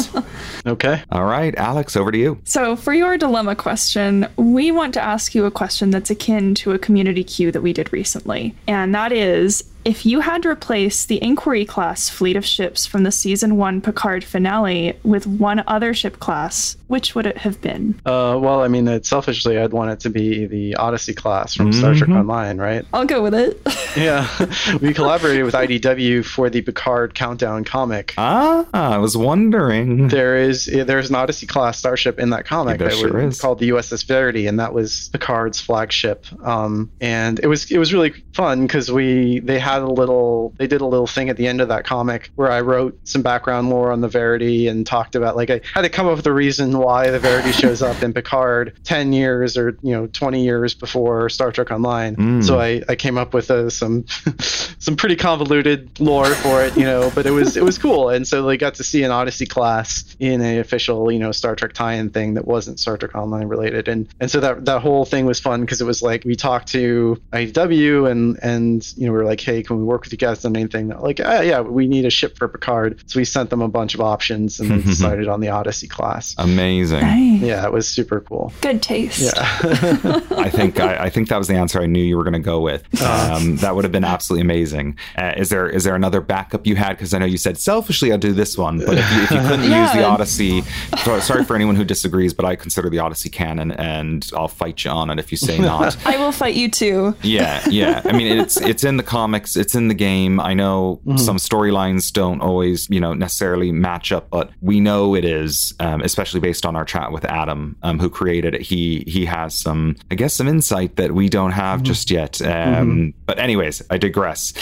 S3: Okay.
S1: All right, Alex, over to you.
S2: So, for your dilemma question, we want to ask you a question that's akin to a community queue that we did recently. And that is if you had to replace the Inquiry class fleet of ships from the season one Picard finale with one other ship class, which would it have been?
S3: Uh, well, I mean, selfishly, I'd want it to be the Odyssey class from Star Trek Online, right?
S2: I'll go with it.
S3: Yeah. we collaborated with IDW for the Picard Countdown comic.
S1: Ah, I was wondering.
S3: There is there's an Odyssey class starship in that comic
S1: there
S3: that
S1: sure
S3: was
S1: is.
S3: called the USS Verity, and that was Picard's flagship. Um, and it was it was really fun because we they had a little they did a little thing at the end of that comic where I wrote some background lore on the Verity and talked about like I had to come up with a reason why the Verity shows up in Picard ten years or you know twenty years before Star Trek Online.
S1: Mm.
S3: So I, I came up with uh, some some pretty convoluted lore for it, you know, but it was it was cool, and so they got to see an Odyssey class in an official you know Star Trek tie-in thing that wasn't Star Trek Online related, and and so that that whole thing was fun because it was like we talked to IDW and and you know we were like, hey, can we work with you guys on anything? Like, ah, yeah, we need a ship for Picard, so we sent them a bunch of options and they decided on the Odyssey class.
S1: Amazing.
S2: Nice.
S3: Yeah, it was super cool.
S2: Good taste.
S3: Yeah.
S1: I think I, I think that was the answer I knew you were going to go with. Um, that would have been absolutely amazing amazing. Uh, is there is there another backup you had? Because I know you said selfishly I'll do this one, but if you, if you couldn't
S2: Yeah.
S1: use the Odyssey, so- sorry for anyone who disagrees, but I consider the Odyssey canon, and I'll fight you on it if you say not.
S2: I will fight you too.
S1: yeah, yeah. I mean, it's it's in the comics, it's in the game. I know
S3: Mhm.
S1: some storylines don't always, you know, necessarily match up, but we know it is, um, especially based on our chat with Adam, um, who created it. He he has some, I guess, some insight that we don't have just yet. Um, But anyways, I digress.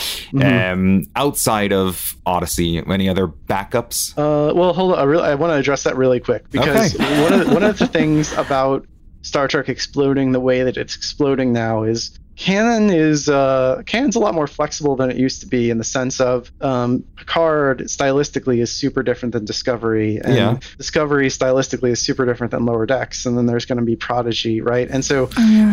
S1: Um, outside of Odyssey, any other backups?
S3: Uh, well, hold on. I, really, I want to address that really quick because one of the, one of the things about Star Trek exploding the way that it's exploding now is canon is uh, canon's a lot more flexible than it used to be in the sense of um, Picard stylistically is super different than Discovery, and
S1: Yeah.
S3: Discovery stylistically is super different than Lower Decks, and then there's going to be Prodigy, right? And so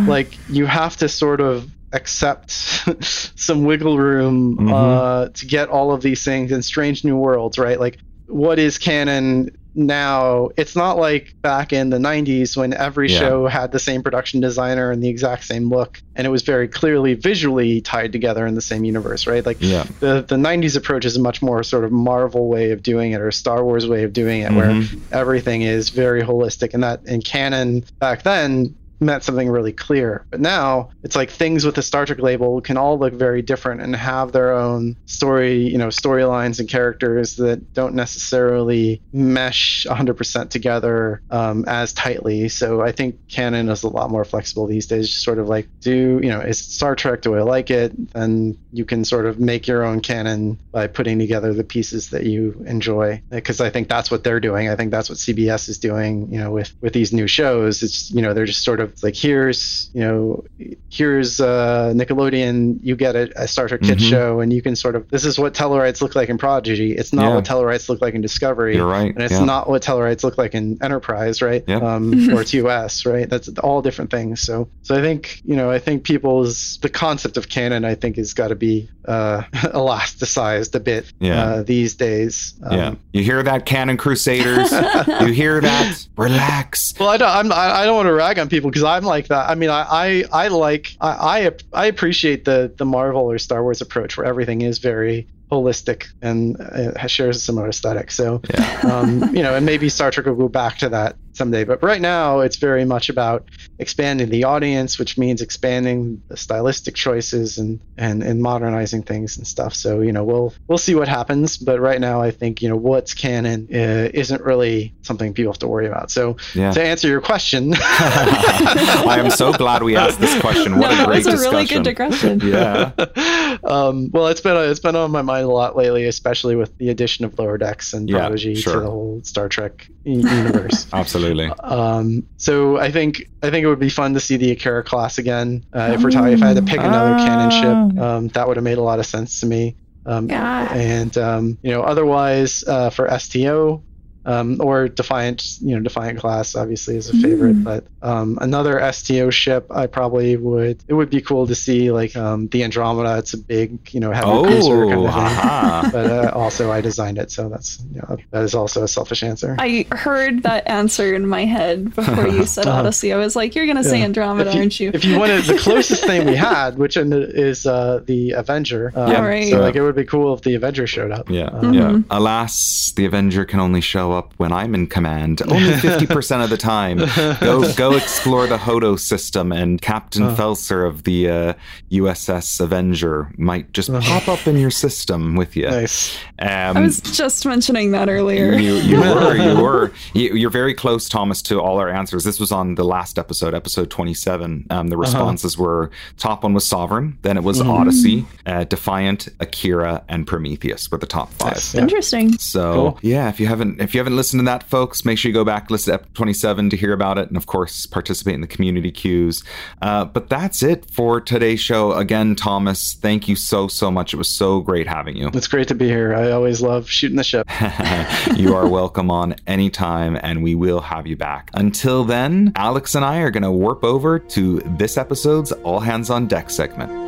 S3: like you have to sort of accept some wiggle room
S1: Mhm.
S3: uh, to get all of these things in strange new worlds right like what is canon now it's not like back in the 90s when every
S1: Yeah.
S3: show had the same production designer and the exact same look and it was very clearly visually tied together in the same universe right like
S1: Yeah.
S3: the, the 90s approach is a much more sort of marvel way of doing it or star wars way of doing it where
S1: Mhm.
S3: everything is very holistic and that in canon back then meant something really clear. But now it's like things with the star trek label can all look very different and have their own story you know storylines and characters that don't necessarily mesh 100% together um, as tightly. So i think canon is a lot more flexible these days. Just sort of like do you know is star trek? Do i like it? And you can sort of make your own canon by putting together the pieces that you enjoy. Because i think that's what they're doing. I think that's what cbs is doing you know with with these new shows. It's you know they're just sort of like here's you know here's uh nickelodeon you get a, a star trek kids
S1: Mhm.
S3: show and you can sort of this is what tellarites look like in prodigy it's not
S1: Yeah.
S3: what tellarites look like in discovery
S1: You're right.
S3: and it's
S1: yeah.
S3: not what Tellarites look like in Enterprise, right?
S1: Yep.
S3: Um, or TOS, right? That's all different things. So, so I think you know, I think people's the concept of canon, I think, has got to be uh, elasticized a bit
S1: Yeah.
S3: uh, these days. Um,
S1: yeah. You hear that, Canon Crusaders? you hear that? Relax.
S3: Well, I don't. I'm, I I don't want to rag on people because I'm like that. I mean, I, I, I like. I, I, I appreciate the the Marvel or Star Wars approach where everything is very holistic and uh, shares a similar aesthetic. So,
S1: Yeah.
S3: um, you know, and maybe Star Trek will go back to that someday. But right now, it's very much about expanding the audience, which means expanding the stylistic choices and and and modernizing things and stuff. So, you know, we'll we'll see what happens. But right now, I think you know what's canon uh, isn't really something people have to worry about. So,
S1: Yeah.
S3: to answer your question,
S1: I am so glad we asked this question. What
S2: no,
S1: a
S2: that
S1: great
S2: was a really good digression.
S1: Yeah.
S3: um, well, it's been it's been on my mind a lot lately, especially with the addition of Lower Decks and
S1: Yeah,
S3: Prodigy
S1: sure.
S3: to the whole Star Trek universe.
S1: Absolutely.
S3: Um, so I think I think it would be fun to see the Akira class again. Uh, if we're talking, if I had to pick another canon ship, um, that would have made a lot of sense to me. Um,
S2: Yeah.
S3: And um, you know, otherwise uh, for STO. Um, or Defiant, you know, Defiant class obviously is a favorite,
S2: Mm.
S3: but um, another STO ship, I probably would. It would be cool to see like um, the Andromeda. It's a big, you know, heavy cruiser kind
S1: Oh,
S3: of thing.
S1: haha.
S3: But uh, also, I designed it, so that's you know, that is also a selfish answer.
S2: I heard that answer in my head before you said
S3: Uh-huh.
S2: Odyssey. I was like, "You're gonna say Andromeda,
S3: you,
S2: aren't you?"
S3: If you wanted the closest thing we had, which in the- is uh, the Avenger. Um,
S2: Yeah, right.
S3: So like it would be cool if the Avenger showed up.
S1: Yeah,
S3: Um,
S1: yeah. Alas, the Avenger can only show up when I'm in command. Only fifty percent of the time. Go, go explore the Hodo system, and Captain
S3: Uh.
S1: Felser of the uh, USS Avenger might just
S3: Uh.
S1: pop up in your system with you.
S3: Nice.
S1: Um,
S2: I was just mentioning that earlier.
S1: You, you were, you were. You, you're very close, Thomas, to all our answers. This was on the last episode, episode 27. Um, the responses were top one was Sovereign, then it was
S3: Mhm.
S1: Odyssey, uh, Defiant, Akira, and Prometheus were the top five.
S3: Nice. Yeah.
S2: Interesting.
S1: So
S3: Cool.
S1: yeah, if you haven't if you haven't listened to that, folks, make sure you go back listen to ep 27 to hear about it, and of course participate in the community queues. Uh, but that's it for today's show. Again, Thomas, thank you so so much. It was so great having you.
S3: It's great to be here. I always love shooting the ship.
S1: you are welcome on anytime, and we will have you back. Until then, Alex and I are going to warp over to this episode's All Hands on Deck segment.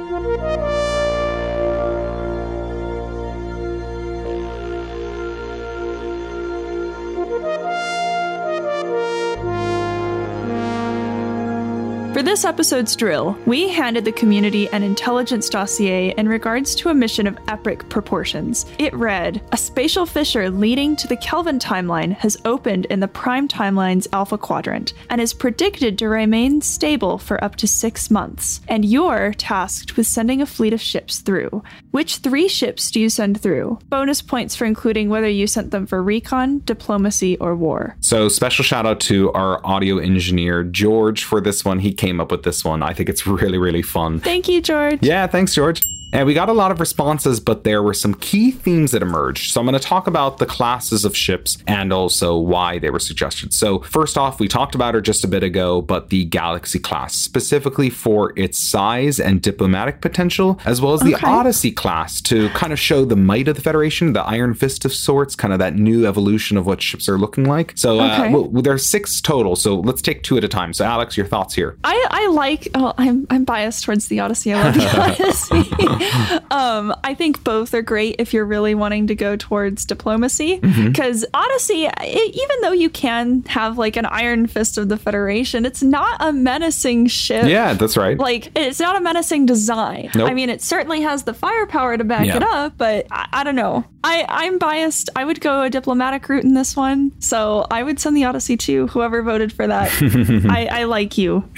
S2: This episode's drill, we handed the community an intelligence dossier in regards to a mission of epic proportions. It read A spatial fissure leading to the Kelvin timeline has opened in the Prime Timeline's Alpha Quadrant and is predicted to remain stable for up to six months. And you're tasked with sending a fleet of ships through. Which three ships do you send through? Bonus points for including whether you sent them for recon, diplomacy, or war.
S1: So, special shout out to our audio engineer, George, for this one. He came up with this one. I think it's really, really fun.
S2: Thank you, George.
S1: Yeah, thanks, George. And we got a lot of responses, but there were some key themes that emerged. So I'm going to talk about the classes of ships and also why they were suggested. So, first off, we talked about her just a bit ago, but the Galaxy class, specifically for its size and diplomatic potential, as well as the
S2: Okay.
S1: Odyssey class to kind of show the might of the Federation, the Iron Fist of sorts, kind of that new evolution of what ships are looking like. So, uh,
S2: Okay.
S1: well, there's six total. So, let's take two at a time. So, Alex, your thoughts here?
S2: I, I like oh I'm I'm biased towards the Odyssey. I love the Odyssey. um, I think both are great if you're really wanting to go towards diplomacy.
S1: Mm-hmm.
S2: Because Odyssey, it, even though you can have like an Iron Fist of the Federation, it's not a menacing ship.
S1: Yeah, that's right.
S2: Like it's not a menacing design.
S1: Nope.
S2: I mean, it certainly has the firepower to back
S1: Yeah.
S2: it up, but I, I don't know. I I'm biased. I would go a diplomatic route in this one, so I would send the Odyssey to whoever voted for that. I, I like you.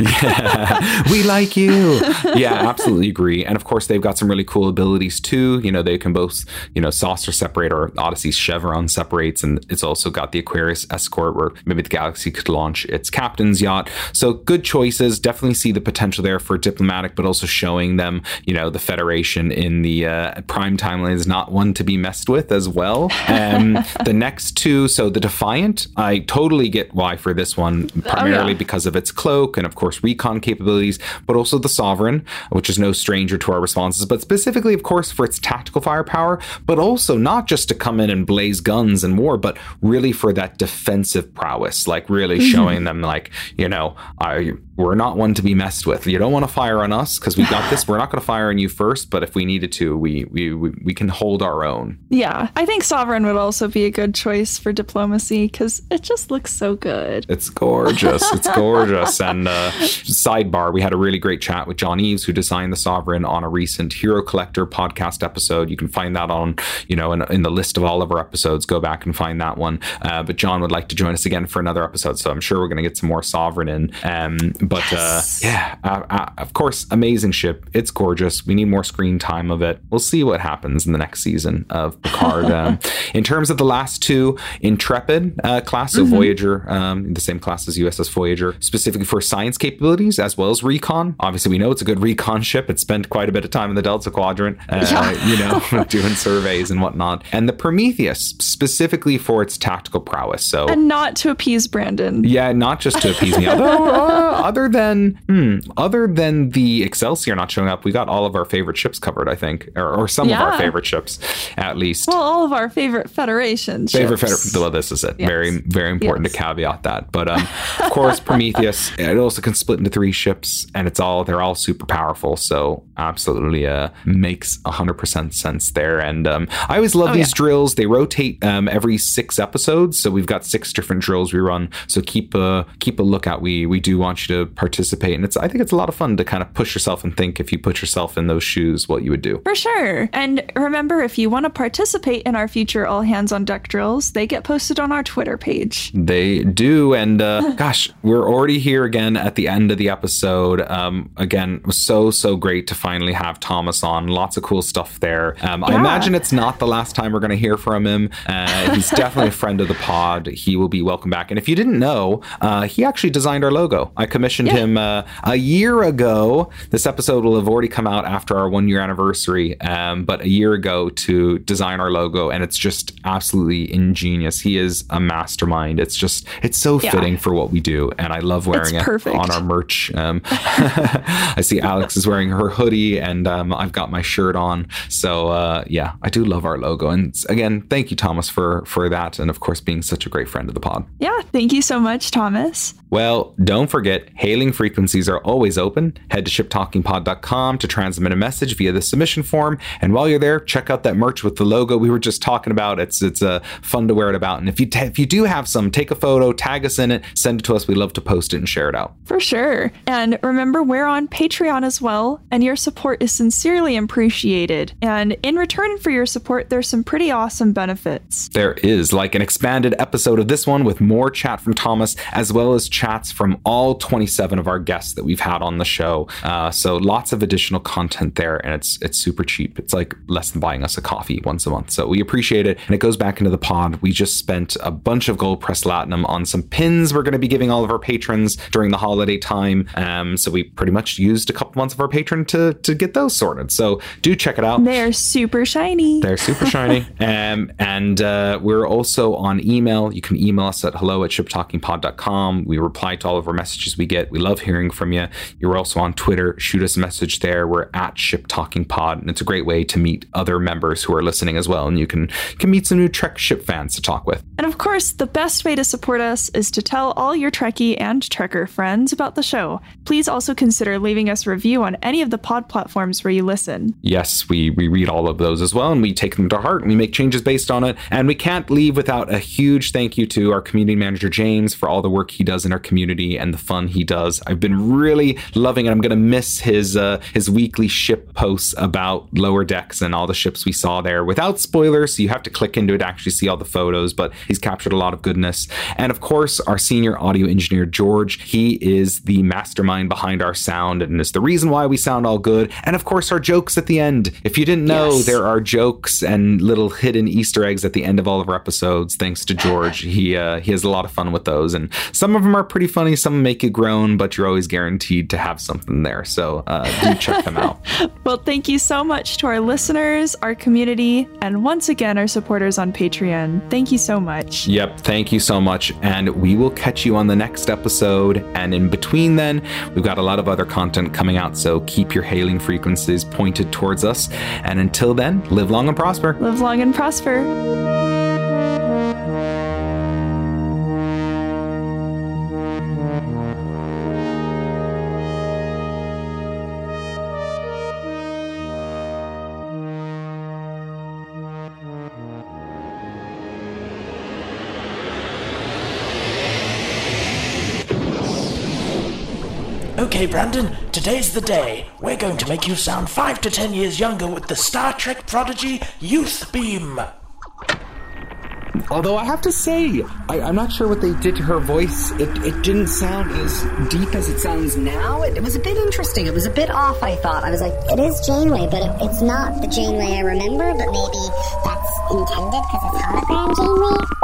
S1: we like you. Yeah, absolutely agree. And of course, they've got some really cool abilities too. You know, they can both, you know, saucer separate or Odyssey's chevron separates, and it's also got the Aquarius escort where maybe the Galaxy could launch its captain's yacht. So good choices. Definitely see the potential there for diplomatic, but also showing them, you know, the Federation in the uh, prime timeline is not one to be messed with as well. Um, the next two, so the Defiant, I totally get why for this one, primarily because of its cloak and of course recon capabilities, but also the Sovereign, which is no stranger to our responses, but specifically, of course, for its tactical firepower, but also not just to come in and blaze guns and war, but really for that defensive prowess, like really showing them, like, you know, I, we're not one to be messed with. You don't want to fire on us because we got this. We're not going to fire on you first, but if we needed to, we, we, we, we can hold our own.
S2: Yeah, I think Sovereign would also be a good choice for diplomacy because it just looks so good.
S1: It's gorgeous. It's gorgeous. And uh, sidebar, we had a really great chat with John Eaves, who designed the Sovereign, on a recent Hero Collector podcast episode. You can find that on, you know, in, in the list of all of our episodes. Go back and find that one. Uh, but John would like to join us again for another episode, so I'm sure we're going to get some more Sovereign in. Um, but
S2: Yes.
S1: uh, yeah, uh, uh, of course, amazing ship. It's gorgeous. We need more screen time of it. We'll see what happens in the next season of Um, in terms of the last two, Intrepid uh, class, so Voyager, um, the same class as USS Voyager, specifically for science capabilities as well as recon. Obviously, we know it's a good recon ship. It spent quite a bit of time in the Delta Quadrant, uh,
S2: Yeah.
S1: you know, doing surveys and whatnot. And the Prometheus, specifically for its tactical prowess. So
S2: And not to appease Brandon.
S1: yeah, not just to appease me. Although, uh, other than hmm, other than the Excelsior not showing up, we got all of our favorite ships covered. I think, or, or some of our favorite ships, at least.
S2: Well, all of our favorite Federation
S1: Favorite, favorite, well, this is it.
S2: Yes.
S1: Very, very important
S2: Yes.
S1: to caveat that. But um, of course, Prometheus. It also can split into three ships, and it's all they're all super powerful. So absolutely, uh, makes hundred percent sense there. And um, I always love
S2: Oh,
S1: these
S2: yeah.
S1: drills. They rotate um, every six episodes, so we've got six different drills we run. So keep a keep a lookout. We we do want you to participate, and it's I think it's a lot of fun to kind of push yourself and think if you put yourself in those shoes, what you would do.
S2: For sure. And remember, if you want to participate in our future All Hands on Deck drills, they get posted on our Twitter page.
S1: They do. And uh, gosh, we're already here again at the end of the episode. Um, again, it was so, so great to finally have Thomas on. Lots of cool stuff there. Um, I imagine it's not the last time we're going to hear from him. Uh, he's definitely a friend of the pod. He will be welcome back. And if you didn't know, uh, he actually designed our logo. I commissioned
S2: Yeah.
S1: him uh, a year ago. This episode will have already come out after our one year anniversary, um, but a year ago to design our logo. And it's just absolutely ingenious. He is a mastermind. It's just, it's so
S2: Yeah.
S1: fitting for what we do. And I love wearing it
S2: perfect.
S1: on our merch. Um, I see Alex is wearing her hoodie and um, I've got my shirt on. So uh, yeah, I do love our logo. And again, thank you, Thomas, for for that. And of course, being such a great friend of the pod.
S2: Yeah, thank you so much, Thomas.
S1: Well, don't forget, hailing frequencies are always open. Head to shiptalkingpod.com to transmit a message via the submission form. And while you're there, check out that merch with the logo we were just talking about. It's it's uh, fun to wear it about. And if you t- if you do have some, take a photo, tag us in it, send it to us. We love to post it and share it out.
S2: For sure. And remember, we're on Patreon as well, and your support is sincerely appreciated. And in return for your support, there's some pretty awesome benefits.
S1: There is like an expanded episode of this one with more chat from Thomas, as well as chats from all 27 of our guests that we've had on the show. Uh, so lots of additional content there, and it's it's super cheap. It's like less than buying us a coffee once a month. So we appreciate it, and it goes back into the pod. We just spent a bunch of gold pressed latinum on some pins we're going to be giving all of our patrons during the holiday time. Um, so we pretty much used a couple months of our Patreon to to get those sorted. So do check it out.
S2: They're super shiny.
S1: They're super shiny. um, and uh, we're also on email. You can email us at hello at shiptalkingpod.com. We reply to all of our messages we get. We love hearing from you. You're also on Twitter. Shoot us a message there. We're at Ship Talking Pod, and it's a great way to meet other members who are listening as well. And you can can meet some new Trek ship fans to talk with.
S2: And of course, the best way to support us is to tell all your Trekkie and Trekker friends about the show. Please also consider leaving us a review on any of the pod platforms where you listen.
S1: Yes, we, we read all of those as well, and we take them to heart and we make changes based on it. And we can't leave without a huge thank you to our community manager, James, for all the work he does in our community and the fun he does. I've been really loving it. I'm going to miss his, uh, his weekly ship posts about lower decks and all the ships we saw there without spoilers. So you have to click into it to actually see all the photos, but he's captured a lot of goodness. And of course, our senior audio engineer, George, he is the mastermind behind our sound and is the reason why we sound all good. And of course, our jokes at the end. If you didn't know,
S2: Yes.
S1: there are jokes and little hidden Easter eggs at the end of all of our episodes. Thanks to George, he uh, he has a lot of fun with those, and some of them are pretty funny. Some make you groan, but you're always guaranteed to have something there. So uh, do check them out.
S2: Well, thank you so much to our listeners, our community, and once again, our supporters on Patreon. Thank you so much.
S1: Yep, thank you so much. And we will catch you on the next episode. And in between then, we've got a lot of other content coming out. So keep your hailing frequencies pointed towards us. And until then, live long and prosper.
S2: Live long and prosper.
S4: Okay, Brandon, today's the day. We're going to make you sound five to ten years younger with the Star Trek Prodigy Youth Beam.
S1: Although I have to say, I, I'm not sure what they did to her voice.
S5: It, it didn't sound as deep as it sounds now. It, it was a bit interesting. It was a bit off, I thought. I was like,
S6: It is Janeway, but it- it's not the Janeway I remember, but maybe that's intended because it's hologram Janeway.